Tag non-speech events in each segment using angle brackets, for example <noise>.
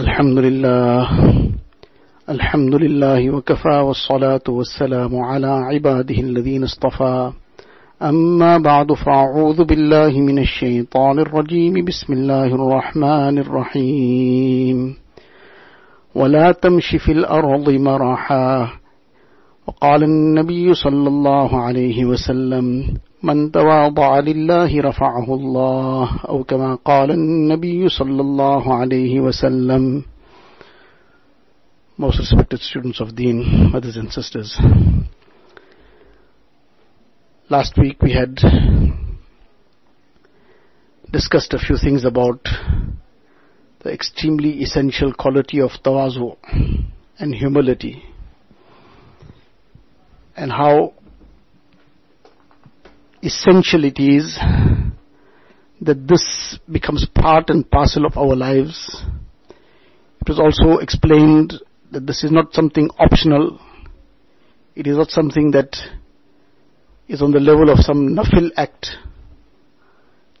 الحمد لله الحمد لله وكفى والصلاة والسلام على عباده الذين اصطفى. أما بعد فأعوذ بالله من الشيطان الرجيم. بسم الله الرحمن الرحيم. ولا تمش في الأرض مرحا. وقال النبي صلى الله عليه وسلم من تواضع لله رفعه الله أو كما قال النبي صلى الله عليه وسلم Most respected students of Deen, mothers and sisters. Last week we had discussed a few things about the extremely essential quality of tawazu and humility and how essential it is that this becomes part and parcel of our lives. It was also explained that this is not something optional. It is not something that is on the level of some nafil act.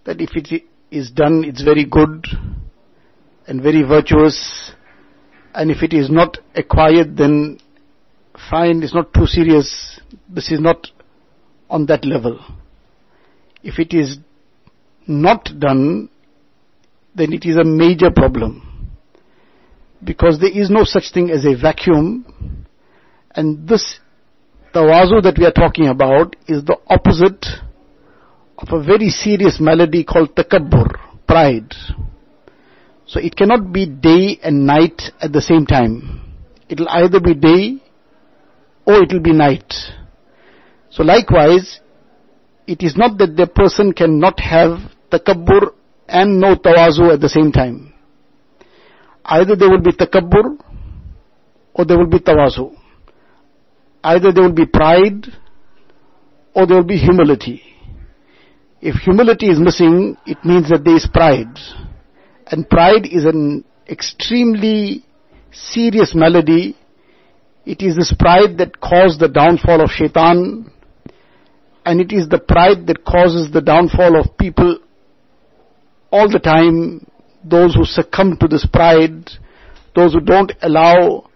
That if it is done, it's very good and very virtuous. And if it is not acquired, then fine, it's not too serious. This is not on that level. If it is not done, then it is a major problem. Because there is no such thing as a vacuum. And this tawazu that we are talking about is the opposite of a very serious malady called takabbur, pride. So it cannot be day and night at the same time. It will either be day or it will be night. So likewise, it is not that the person cannot have takabbur and no tawazu at the same time. Either there will be takabbur or there will be tawazu. Either there will be pride or there will be humility. If humility is missing, it means that there is pride. And pride is an extremely serious malady. It is this pride that caused the downfall of shaitan and it is the pride that causes the downfall of people all the time. Those who succumb to this pride, those who don't allow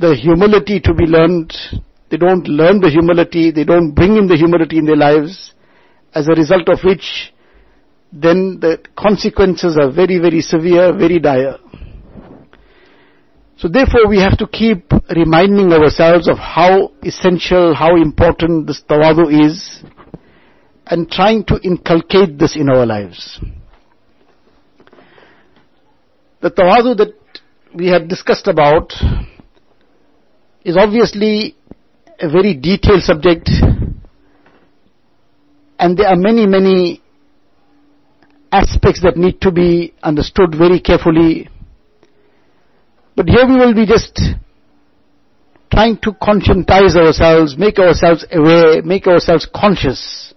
the humility to be learned, they don't learn the humility, they don't bring in the humility in their lives, as a result of which then the consequences are very, very severe, very dire. So therefore we have to keep reminding ourselves of how essential, how important this tawadu is and trying to inculcate this in our lives. The tawadu that we have discussed about is obviously a very detailed subject and there are many, many aspects that need to be understood very carefully but here we will be just trying to conscientize ourselves, make ourselves aware, make ourselves conscious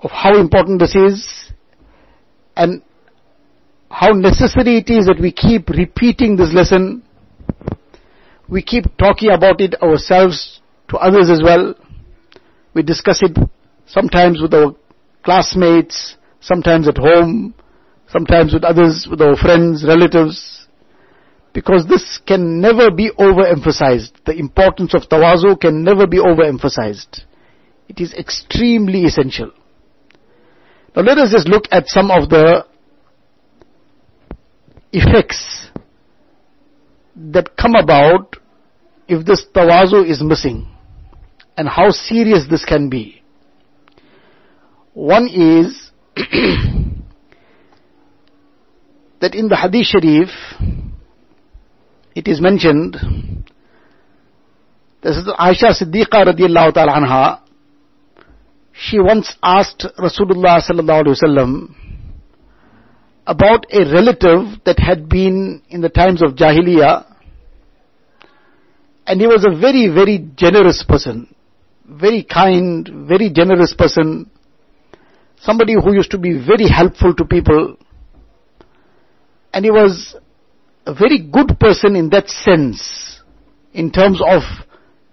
of how important this is and how necessary it is that we keep repeating this lesson. We keep talking about it ourselves to others as well. We discuss it sometimes with our classmates, sometimes at home, sometimes with others, with our friends, relatives because this can never be overemphasized. The importance of tawazu can never be overemphasized. It is extremely essential. Now let us just look at some of the effects that come about if this tawazu is missing and how serious this can be. One is <clears throat> that in the hadith sharif it is mentioned, this is Aisha Siddiqa radiallahu ta'ala anha, she once asked Rasulullah sallallahu alaihi wasallam about a relative that had been in the times of Jahiliyyah, and he was a very, very generous person, very kind, very generous person, somebody who used to be very helpful to people, and he was a very good person in that sense, in terms of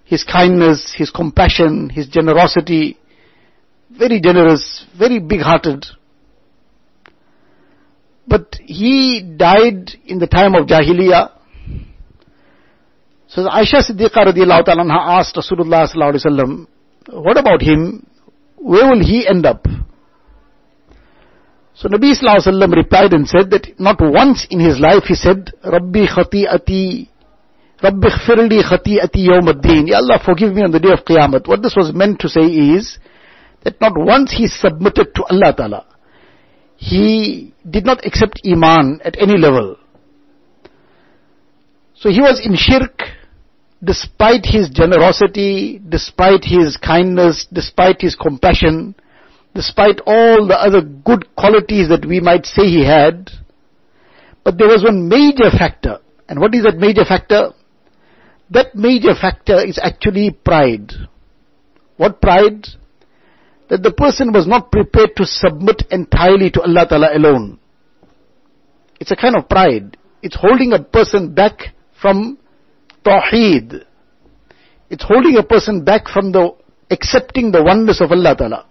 his kindness, his compassion, his generosity, very generous, very big hearted. But he died in the time of Jahiliyyah. So Aisha Siddiqa radiallahu ta'ala asked Rasulullah sallallahu alayhi wasallam, what about him? Where will he end up? So Nabi sallallahu alayhi wasallam replied and said that not once in his life he said, Rabbi khati'ati, Rabbi khfirli khati'ati yawm ad-din. Ya Allah forgive me on the day of Qiyamah. What this was meant to say is, that not once he submitted to Allah Ta'ala. He did not accept Iman at any level. So he was in shirk despite his generosity, despite his kindness, despite his compassion, despite all the other good qualities that we might say he had. But there was one major factor. And what is that major factor? That major factor is actually pride. What pride? that the person was not prepared to submit entirely to Allah Ta'ala alone. It's a kind of pride. It's holding a person back from Tawheed. It's holding a person back from the accepting the oneness of Allah Ta'ala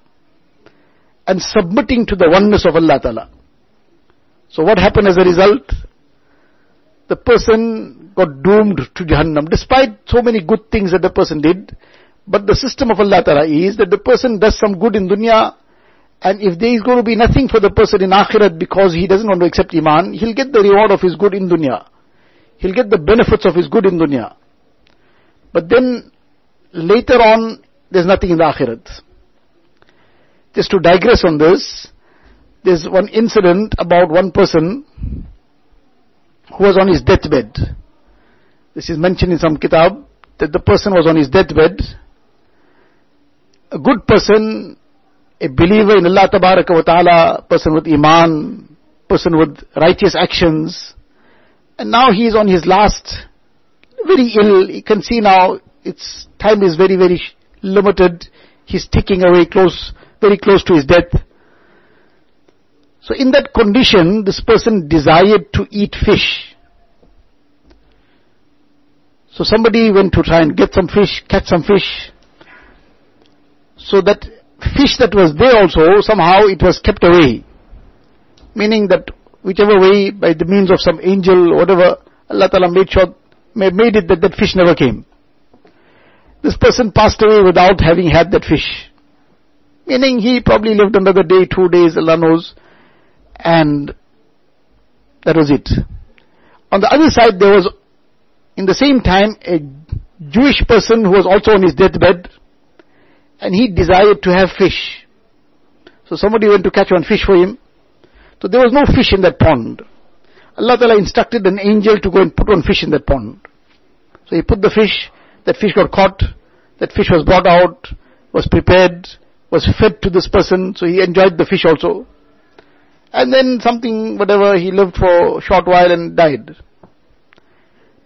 and submitting to the oneness of Allah Ta'ala. So what happened as a result? The person got doomed to Jahannam despite so many good things that the person did. But the system of Allah Ta'ala is that the person does some good in dunya, and if there is going to be nothing for the person in akhirat because he doesn't want to accept iman, he'll get the reward of his good in dunya. He'll get the benefits of his good in dunya. But then, later on, there's nothing in the akhirat. Just to digress on this, there's one incident about one person who was on his deathbed. This is mentioned in some kitab, that the person was on his deathbed, a good person, a believer in Allah wa ta'ala, person with iman, person with righteous actions, and now he is on his last, very ill, he can see now, its time is very, very limited, he's ticking away close, very close to his death. So in that condition, this person desired to eat fish. So somebody went to try and get some fish, catch some fish, so that fish that was there also, somehow it was kept away. Meaning that whichever way, by the means of some angel, whatever, Allah Ta'ala made sure, made it that that fish never came. This person passed away without having had that fish. Meaning he probably lived another day, two days, Allah knows, and that was it. On the other side, there was, in the same time, a Jewish person who was also on his deathbed, and he desired to have fish. So somebody went to catch one fish for him. So there was no fish in that pond. Allah Ta'ala instructed an angel to go and put one fish in that pond. So he put the fish, that fish got caught, that fish was brought out, was prepared, was fed to this person, so he enjoyed the fish also. And then something, whatever, he lived for a short while and died.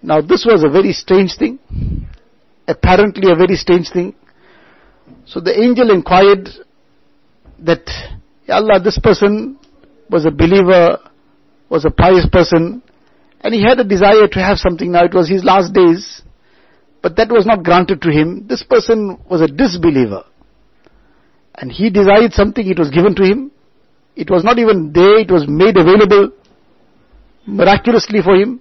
Now this was a very strange thing. Apparently a very strange thing. So the angel inquired that, Ya Allah, this person was a believer, was a pious person, and he had a desire to have something now. It was his last days, but that was not granted to him. This person was a disbeliever. And he desired something, it was given to him. It was not even there, it was made available miraculously for him.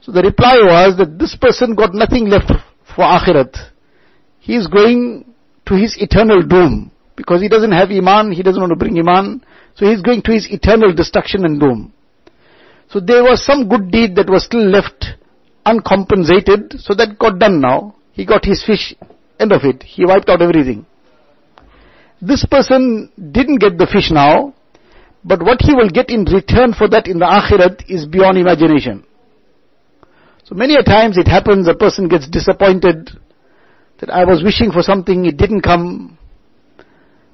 So the reply was that this person got nothing left for akhirat. He is going to his eternal doom. Because he doesn't have Iman, he doesn't want to bring Iman, so he's going to his eternal destruction and doom. So there was some good deed that was still left uncompensated, so that got done now. He got his fish, end of it. He wiped out everything. This person didn't get the fish now, but what he will get in return for that in the akhirat is beyond imagination. So many a times it happens a person gets disappointed that I was wishing for something, it didn't come,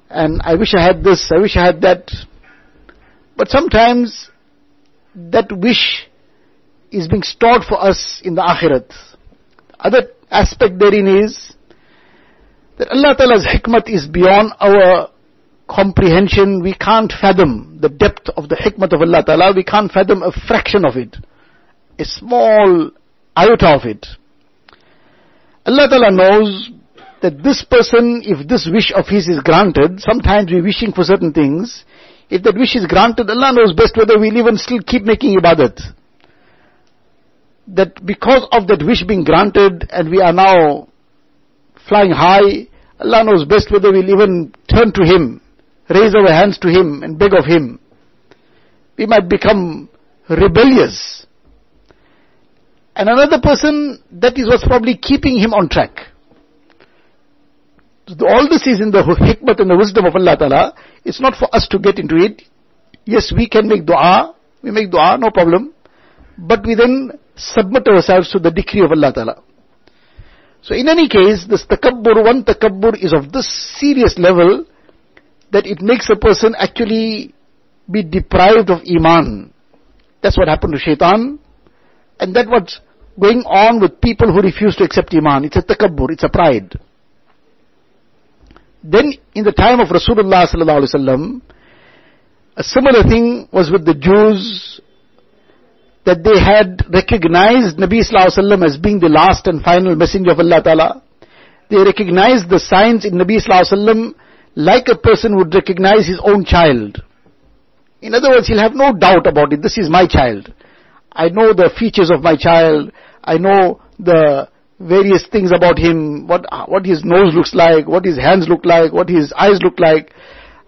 and I wish I had this, I wish I had that. But sometimes that wish is being stored for us in the akhirat. Other aspect therein is that Allah Ta'ala's hikmat is beyond our comprehension. We can't fathom the depth of the hikmat of Allah Ta'ala. We can't fathom a fraction of it. A small iota of it. Allah Ta'ala knows that this person, if this wish of his is granted, sometimes we're wishing for certain things, If that wish is granted, Allah knows best whether we'll even still keep making ibadat. That because of that wish being granted and we are now flying high, Allah knows best whether we'll even turn to Him, raise our hands to Him and beg of Him. We might become rebellious. And another person, that is what's probably keeping him on track. All this is in the hikmah and the wisdom of Allah Ta'ala. It's not for us to get into it. Yes, we can make dua. We make dua, no problem. But we then submit ourselves to the decree of Allah Ta'ala. So in any case, this takabbur, one takabbur is of this serious level that it makes a person actually be deprived of iman. That's what happened to shaitan. And that what's going on with people who refuse to accept iman. It's a takabbur, it's a pride. Then in the time of Rasulullah sallallahu alaihi wasallam, a similar thing was with the Jews that they had recognized Nabi sallallahu alaihi wasallam as being the last and final messenger of Allah Taala. They recognized the signs in Nabi sallallahu alaihi wasallam like a person would recognize his own child. In other words, he'll have no doubt about it. This is my child. I know the features of my child. I know the various things about him, what, what his nose looks like, what his hands look like, what his eyes look like.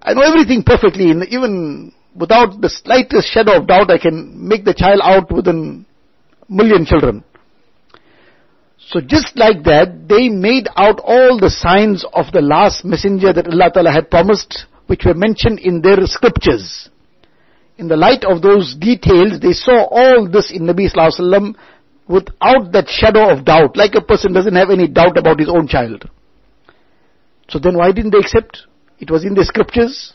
I know everything perfectly, even without the slightest shadow of doubt, I can make the child out within million children. So just like that, they made out all the signs of the last messenger that Allah Ta'ala had promised, which were mentioned in their scriptures. In the light of those details, they saw all this in Nabi Sallallahu Alaihi Wasallam without that shadow of doubt, like a person doesn't have any doubt about his own child. So then why didn't they accept? It was in the scriptures.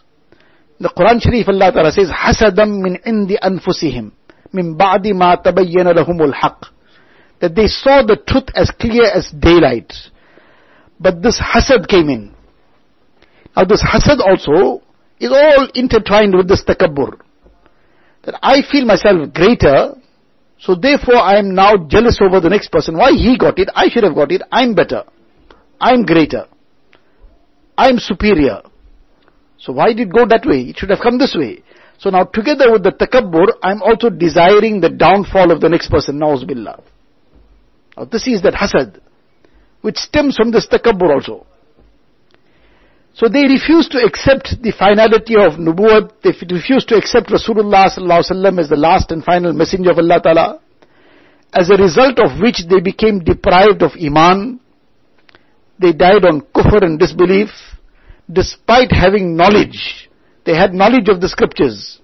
The Quran Sharif Allah Ta'ala says, Hasadam min indi anfusihim, min ba'di ma tabayyana lahumul haqq. That they saw the truth as clear as daylight. But this hasad came in. Now this hasad also is all intertwined with this takabbur. That I feel myself greater, so therefore I am now jealous over the next person. Why he got it, I should have got it, I'm better. I'm greater. I'm superior. So why did it go that way? It should have come this way. So now together with the takabbur, I'm also desiring the downfall of the next person. Na'uzubillah. Now this is that hasad, which stems from this takabbur also. So they refuse to accept the finality of nubuwwat, they refuse to accept Rasulullah sallallahu as the last and final messenger of Allah ta'ala, as a result of which they became deprived of iman, they died on kufr and disbelief, despite having knowledge. They had knowledge of the scriptures.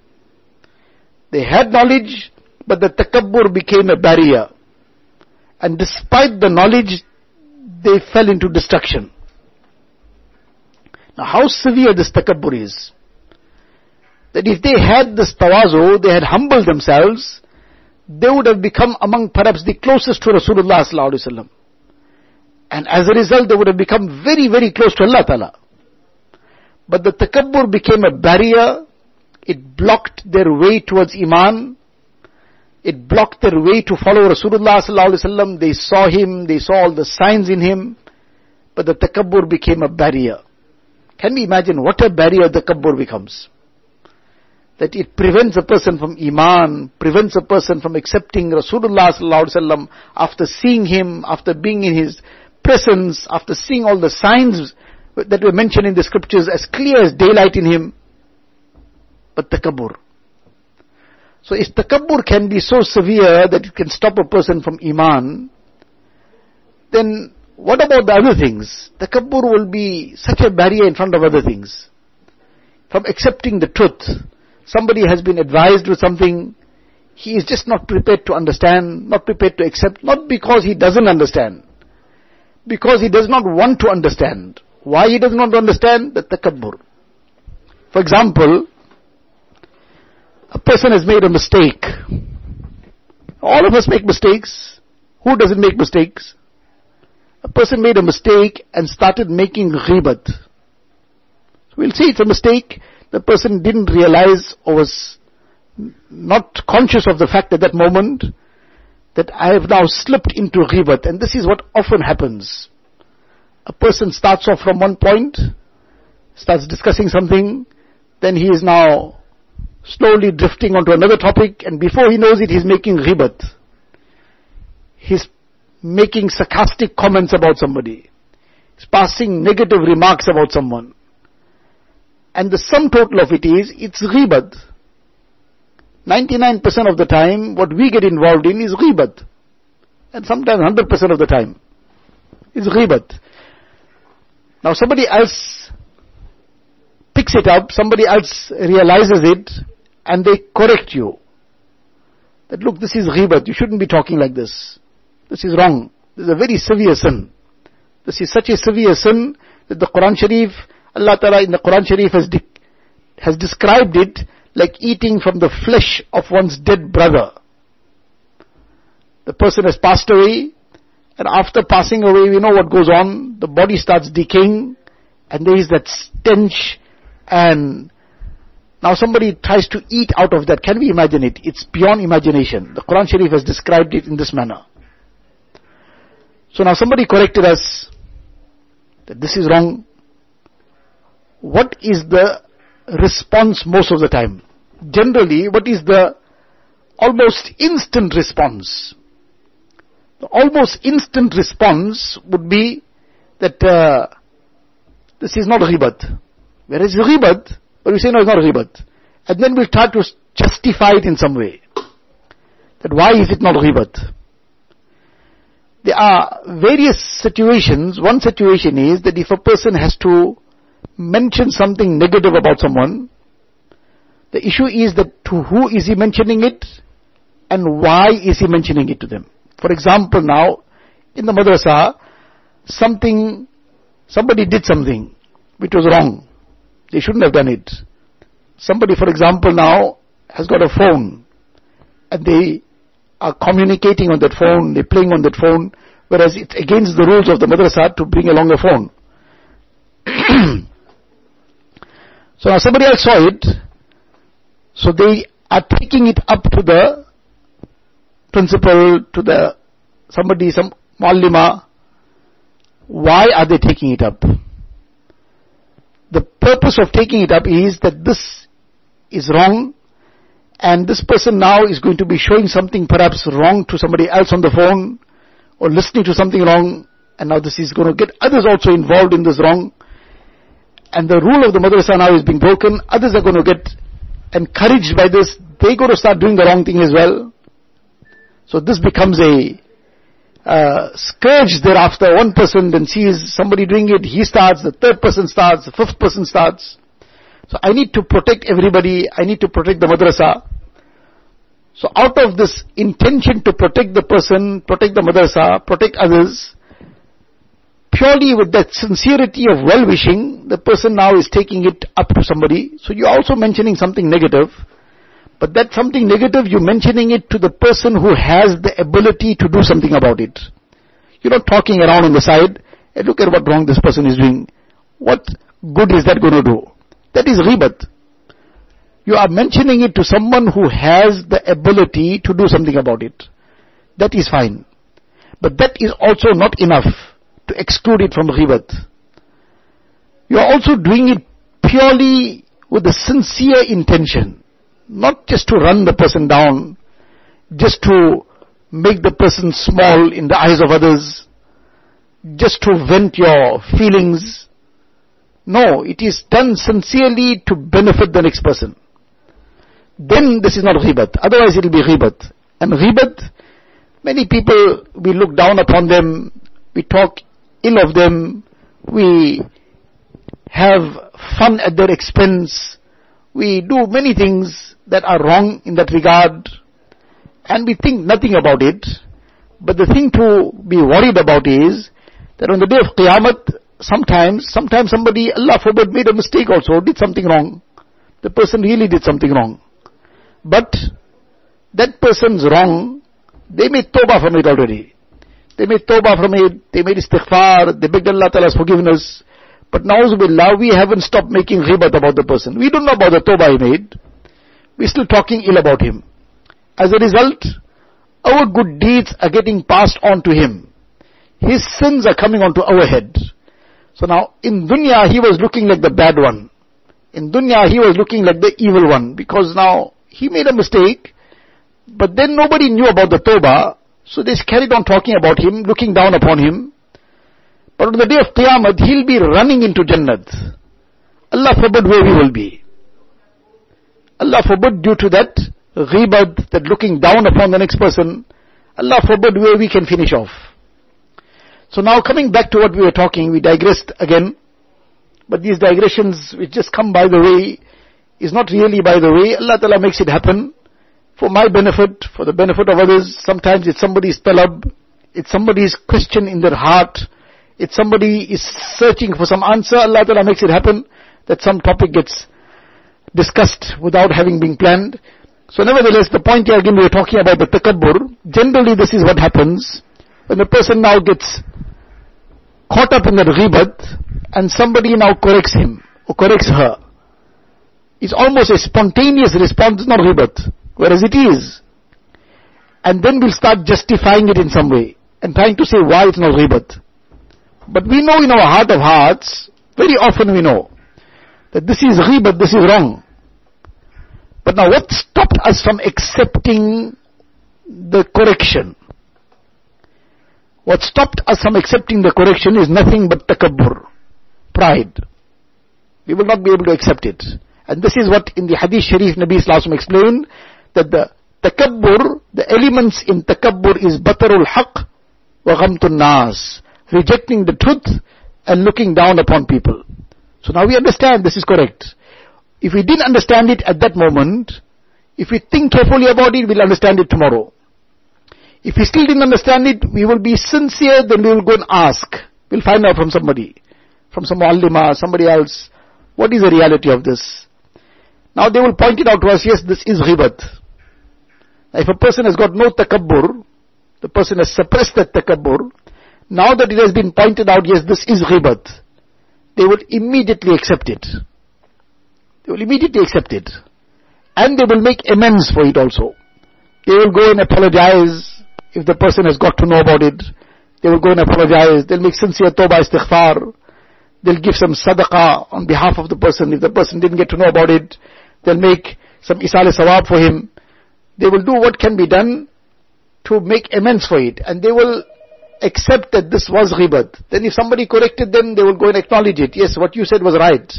They had knowledge, but the takabbur became a barrier. And despite the knowledge, they fell into destruction. Now how severe this takabbur is. That if they had this tawazu, they had humbled themselves, they would have become among perhaps the closest to Rasulullah. And as a result, they would have become very, very close to Allah Ta'ala. But the takabbur became a barrier. It blocked their way towards Iman. It blocked their way to follow Rasulullah. They saw him, they saw all the signs in him. But the takabbur became a barrier. Can we imagine what a barrier takabbur becomes? That it prevents a person from iman, prevents a person from accepting Rasulullah after seeing him, after being in his presence, after seeing all the signs that were mentioned in the scriptures as clear as daylight in him. But takabbur. So if takabbur can be so severe that it can stop a person from iman, then what about the other things? Takabbur will be such a barrier in front of other things. From accepting the truth. Somebody has been advised with something, he is just not prepared to understand, not prepared to accept, not because he doesn't understand. Because he does not want to understand. Why he does not understand? The takabbur. For example, a person has made a mistake. All of us make mistakes. Who doesn't make mistakes? a person made a mistake and started making ghibat. We'll see it's a mistake. The person didn't realize or was not conscious of the fact at that moment that I have now slipped into ghibat. And this is what often happens. A person starts off from one point, starts discussing something, then he is now slowly drifting onto another topic, and before he knows it, he's making ghibat. He's making sarcastic comments about somebody. He's passing negative remarks about someone. And the sum total of it is, it's ghibat. 99% of the time, what we get involved in is ghibat. And sometimes 100% of the time, It's ghibat. Now somebody else picks it up, somebody else realizes it, and they correct you. That look, this is ghibat, you shouldn't be talking like this. This is wrong. This is a very severe sin. This is such a severe sin that the Quran Sharif, Allah Ta'ala in the Quran Sharif has, de- has described it like eating from the flesh of one's dead brother. The person has passed away, and after passing away, we know what goes on. The body starts decaying, and there is that stench, and now somebody tries to eat out of that. Can we imagine it? It's beyond imagination. The Quran Sharif has described it in this manner. So now somebody corrected us that this is wrong. What is the response most of the time? Generally, what is the almost instant response? The almost instant response would be that uh, this is not ghibat. Whereas ghibat, but we say no, it's not ghibat. And then we'll try to justify it in some way. That why is it not ghibat? There are various situations. One situation is that if a person has to mention something negative about someone, the issue is that to who is he mentioning it and why is he mentioning it to them. For example now, in the madrasa, something, somebody did something which was wrong. They shouldn't have done it. Somebody, for example, now has got a phone and they are communicating on that phone, they're playing on that phone, whereas it's against the rules of the madrasa to bring along a phone. <clears throat> so now somebody else saw it, so they are taking it up to the principal, to the somebody, some muallima. Why are they taking it up? The purpose of taking it up is that this is wrong and this person now is going to be showing something perhaps wrong to somebody else on the phone or listening to something wrong and now this is going to get others also involved in this wrong and the rule of the madrasa now is being broken others are going to get encouraged by this they're going to start doing the wrong thing as well so this becomes a uh, scourge thereafter. One person then sees somebody doing it he starts the third person starts the fifth person starts. So I need to protect everybody I need to protect the madrasa. So out of this intention to protect the person, protect the madrasa, protect others, purely with that sincerity of well-wishing, the person now is taking it up to somebody. So you're also mentioning something negative, but that's something negative, you're mentioning it to the person who has the ability to do something about it. You're not talking around on the side, hey, look at what wrong this person is doing. What good is that going to do? That is ghibat. You are mentioning it to someone who has the ability to do something about it. That is fine. But that is also not enough to exclude it from ghibat. You are also doing it purely with a sincere intention. Not just to run the person down, just to make the person small in the eyes of others, just to vent your feelings. No, it is done sincerely to benefit the next person then this is not ghibat. Otherwise it will be ghibat. And ghibat, many people, we look down upon them, we talk ill of them, we have fun at their expense, we do many things that are wrong in that regard, and we think nothing about it. But the thing to be worried about is that on the day of Qiyamah, sometimes, sometimes somebody, Allah forbid, made a mistake also, did something wrong. The person really did something wrong. But that person's wrong, they made tawbah from it already. They made tawbah from it, they made istighfar, they begged Allah Ta'ala's forgiveness. But na'uzubillah, we haven't stopped making ghibat about the person. We don't know about the tawbah he made. We're still talking ill about him. As a result, our good deeds are getting passed on to him. His sins are coming onto our head. So now, in dunya, he was looking like the bad one. In dunya, he was looking like the evil one because now he made a mistake, but then nobody knew about the tawbah, so they carried on talking about him, looking down upon him. But on the day of Qiyamah, he'll be running into Jannat. Allah forbid where we will be. Allah forbid due to that ghibat, that looking down upon the next person, Allah forbid where we can finish off. So now coming back to what we were talking, we digressed again. But these digressions which just come by the way is not really by the way. Allah Ta'ala makes it happen for my benefit, for the benefit of others. Sometimes it's somebody's talab, it's somebody's question in their heart, it's somebody is searching for some answer. Allah Ta'ala makes it happen that some topic gets discussed without having been planned. So nevertheless, the point here again we are talking about the takabbur. Generally this is what happens when a person now gets caught up in that ghibat and somebody now corrects him or corrects her. It's almost a spontaneous response, not ghibat, whereas it is. And then we'll start justifying it in some way and trying to say why it's not ghibat. But we know in our heart of hearts, very often we know that this is ghibat, this is wrong. But now what stopped us from accepting the correction? What stopped us from accepting the correction is nothing but takabbur, pride. We will not be able to accept it. And this is what in the Hadith Sharif Nabi Sallallahu explained, that the takabbur, the elements in takabbur is batarul haq wa ghamtun nas, rejecting the truth and looking down upon people. So now we understand this is correct. If we didn't understand it at that moment, if we think carefully about it, we'll understand it tomorrow. If we still didn't understand it, we will be sincere, then we will go and ask. We'll find out from somebody, from some muallima, somebody else, what is the reality of this? Now they will point it out to us, yes, this is ghibat. If a person has got no takabbur, the person has suppressed that takabbur, now that it has been pointed out, yes, this is ghibat, they will immediately accept it. They will immediately accept it. And they will make amends for it also. They will go and apologize if the person has got to know about it. They will go and apologize. They'll make sincere tawbah istighfar. They'll give some sadaqah on behalf of the person. If the person didn't get to know about it, they'll make some isal sawab for him. They will do what can be done to make amends for it. And they will accept that this was ghibat. Then if somebody corrected them, they will go and acknowledge it. Yes, what you said was right.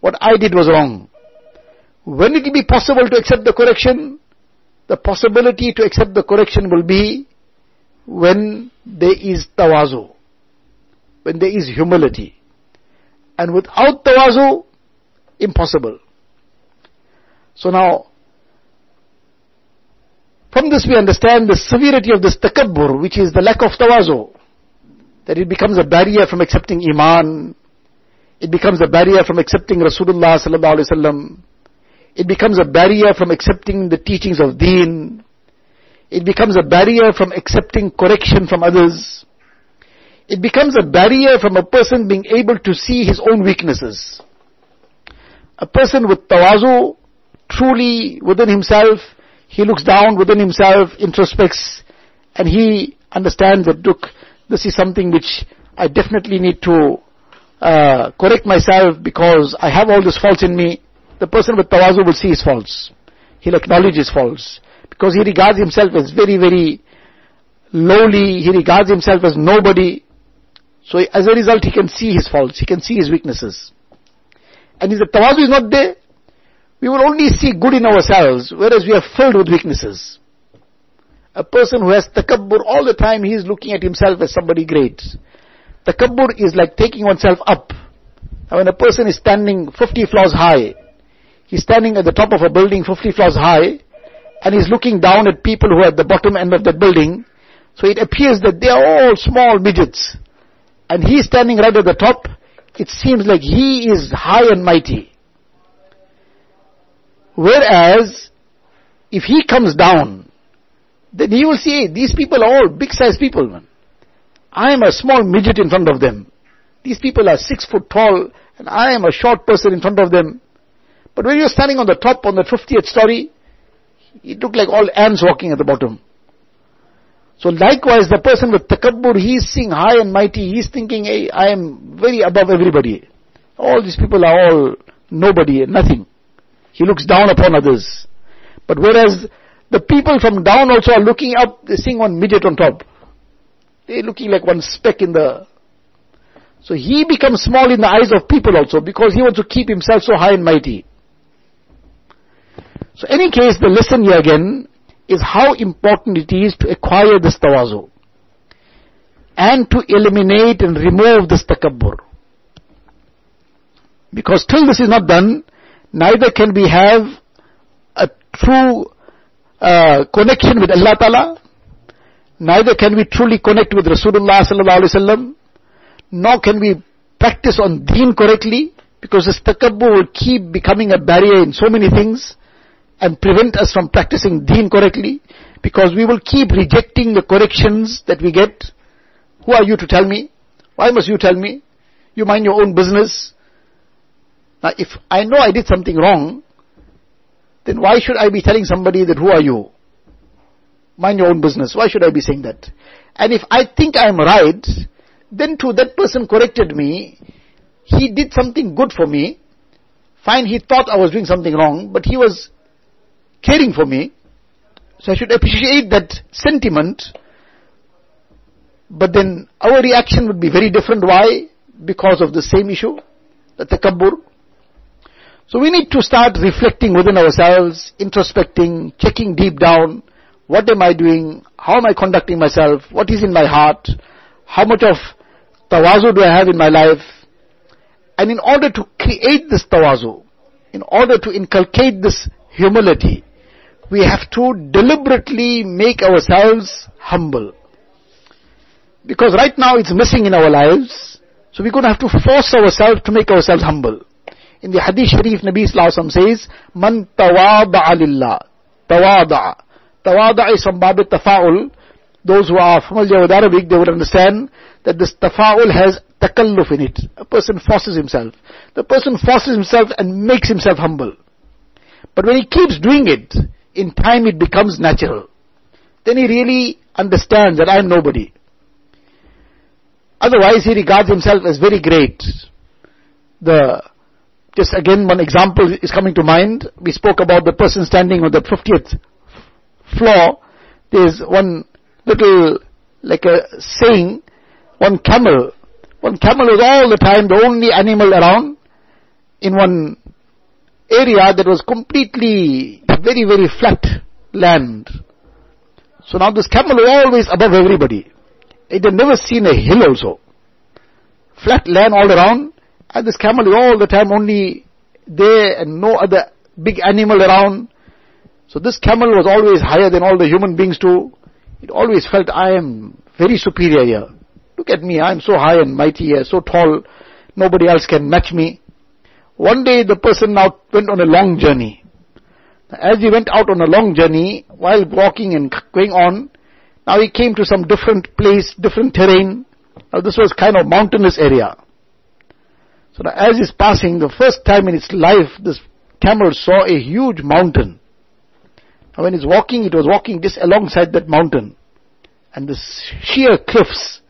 What I did was wrong. When it will be possible to accept the correction? The possibility to accept the correction will be when there is tawazu. When there is humility. And without tawazu, impossible. So now, from this we understand the severity of this takabbur, which is the lack of tawazu. That it becomes a barrier from accepting iman, it becomes a barrier from accepting Rasulullah sallallahu. It becomes a barrier from accepting the teachings of deen. It becomes a barrier from accepting correction from others. It becomes a barrier from a person being able to see his own weaknesses. A person with tawazu, truly within himself, he looks down within himself, introspects, and he understands that, look, this is something which I definitely need to uh, correct myself because I have all these faults in me, the person with tawazu will see his faults. He'll acknowledge his faults. Because he regards himself as very, very lowly, he regards himself as nobody. So as a result, he can see his faults, he can see his weaknesses. And if the tawazu is not there, we will only see good in ourselves, whereas we are filled with weaknesses. A person who has takabbur all the time, he is looking at himself as somebody great. Takabbur is like taking oneself up. Now when a person is standing 50 floors high, he's standing at the top of a building 50 floors high, and he's looking down at people who are at the bottom end of that building, so it appears that they are all small midgets. And he's standing right at the top, it seems like he is high and mighty. Whereas, if he comes down, then he will see, these people are all big sized people, man. I am a small midget in front of them. These people are six foot tall and I am a short person in front of them. But when you're standing on the top on the 50th story, it looked like all ants walking at the bottom. So likewise, the person with takabbur, he is seeing high and mighty, he is thinking, hey, I am very above everybody. All these people are all nobody, nothing. He looks down upon others. But whereas the people from down also are looking up, they're seeing one midget on top. They're looking like one speck in the... So he becomes small in the eyes of people also because he wants to keep himself so high and mighty. So in any case, the lesson here again is how important it is to acquire this tawazu and to eliminate and remove this takabbur. Because till this is not done, neither can we have a true uh, connection with Allah Ta'ala, neither can we truly connect with Rasulullah Sallallahu Alaihi Wasallam, nor can we practice on deen correctly, because this takabbur will keep becoming a barrier in so many things, and prevent us from practicing deen correctly, because we will keep rejecting the corrections that we get. Who are you to tell me? Why must you tell me? You mind your own business. Now, if I know I did something wrong, then why should I be telling somebody that who are you? Mind your own business. Why should I be saying that? And if I think I'm right, then to that person corrected me, he did something good for me. Fine, he thought I was doing something wrong, but he was caring for me. So I should appreciate that sentiment. But then our reaction would be very different. Why? Because of the same issue, the takabbur. So we need to start reflecting within ourselves, introspecting, checking deep down, what am I doing? How am I conducting myself? What is in my heart? How much of tawazu do I have in my life? And in order to create this tawazu, in order to inculcate this humility, we have to deliberately make ourselves humble. Because right now it's missing in our lives, so we're going to have to force ourselves to make ourselves humble. In the Hadith Sharif, Nabi Sallallahu says, Man tawada'a lillah. Tawada'a. Tawada'a is from Bab tafa'ul. Those who are familiar with Arabic, they would understand that this tafa'ul has takalluf in it. A person forces himself. The person forces himself and makes himself humble. But when he keeps doing it, in time it becomes natural. Then he really understands that I am nobody. Otherwise he regards himself as very great. The just again one example is coming to mind. We spoke about the person standing on the 50th floor. There's one little, like a saying, one camel. One camel was all the time the only animal around in one area that was completely very, very flat land. So now this camel was always above everybody. It had never seen a hill also. Flat land all around. And this camel is all the time only there and no other big animal around. So this camel was always higher than all the human beings too. It always felt I am very superior here. Look at me, I am so high and mighty here, so tall, nobody else can match me. One day the person now went on a long journey. As he went out on a long journey, while walking and going on, now he came to some different place, different terrain. Now this was kind of mountainous area. So as he's passing, the first time in its life, this camel saw a huge mountain. Now when he's walking, it was walking just alongside that mountain. And the sheer cliffs.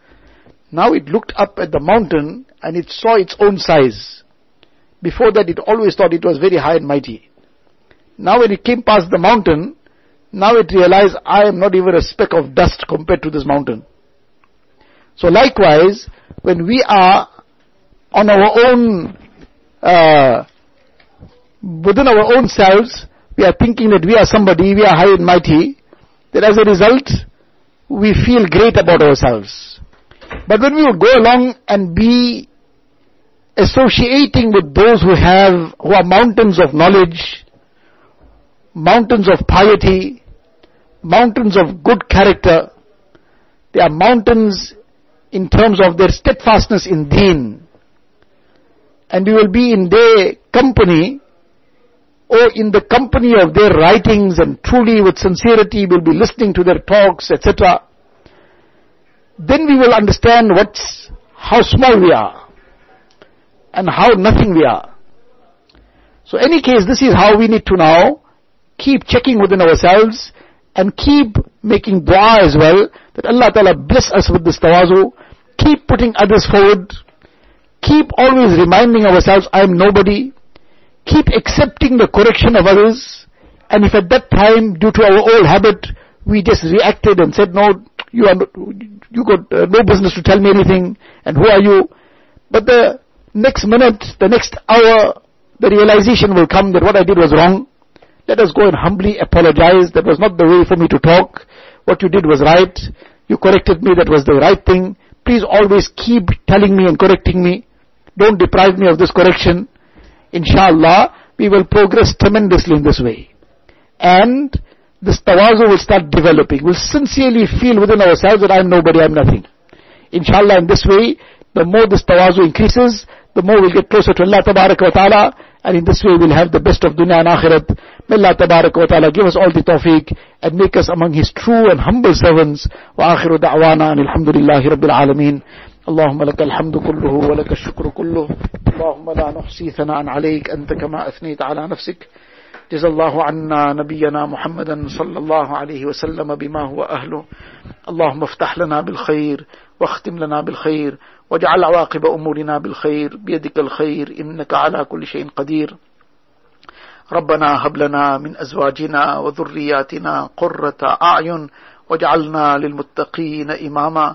Now it looked up at the mountain and it saw its own size. Before that it always thought it was very high and mighty. Now when it came past the mountain, now it realized I am not even a speck of dust compared to this mountain. So likewise, when we are on our own, uh, within our own selves, we are thinking that we are somebody, we are high and mighty, that as a result, we feel great about ourselves. But when we will go along and be associating with those who have, who are mountains of knowledge, mountains of piety, mountains of good character, they are mountains in terms of their steadfastness in deen, and we will be in their company or in the company of their writings and truly with sincerity will be listening to their talks, etc., then we will understand what's, how small we are and how nothing we are. So any case, this is how we need to now keep checking within ourselves and keep making dua as well that Allah Ta'ala bless us with this tawazu. Keep putting others forward Keep always reminding ourselves, I am nobody. keep accepting the correction of others, and if at that time, due to our old habit, we just reacted and said, no, you are, you got uh, no business to tell me anything, and who are you? But the next minute, the next hour, the realization will come that what I did was wrong. Let us go and humbly apologize. That was not the way for me to talk. What you did was right. You corrected me. That was the right thing. Please always keep telling me and correcting me. Don't deprive me of this correction. Inshallah, we will progress tremendously in this way. And this tawazu will start developing. We'll sincerely feel within ourselves that I'm nobody, I'm nothing. Inshallah, in this way, the more this tawazu increases, the more we'll get closer to Allah wa ta'ala, and in this way we'll have the best of dunya and akhirat. May Allah tabarak wa ta'ala give us all the tawfiq and make us among His true and humble servants. Wa akhiru da'wana and alhamdulillahi rabbil alameen. اللهم لك الحمد كله ولك الشكر كله. اللهم لا نحصي ثناء عليك أنت كما أثنيت على نفسك. جزا الله عنا نبينا محمدا صلى الله عليه وسلم بما هو أهله. اللهم افتح لنا بالخير واختم لنا بالخير واجعل عواقب أمورنا بالخير. بيدك الخير إنك على كل شيء قدير. ربنا هب لنا من أزواجنا وذرياتنا قرة أعين واجعلنا للمتقين إماما.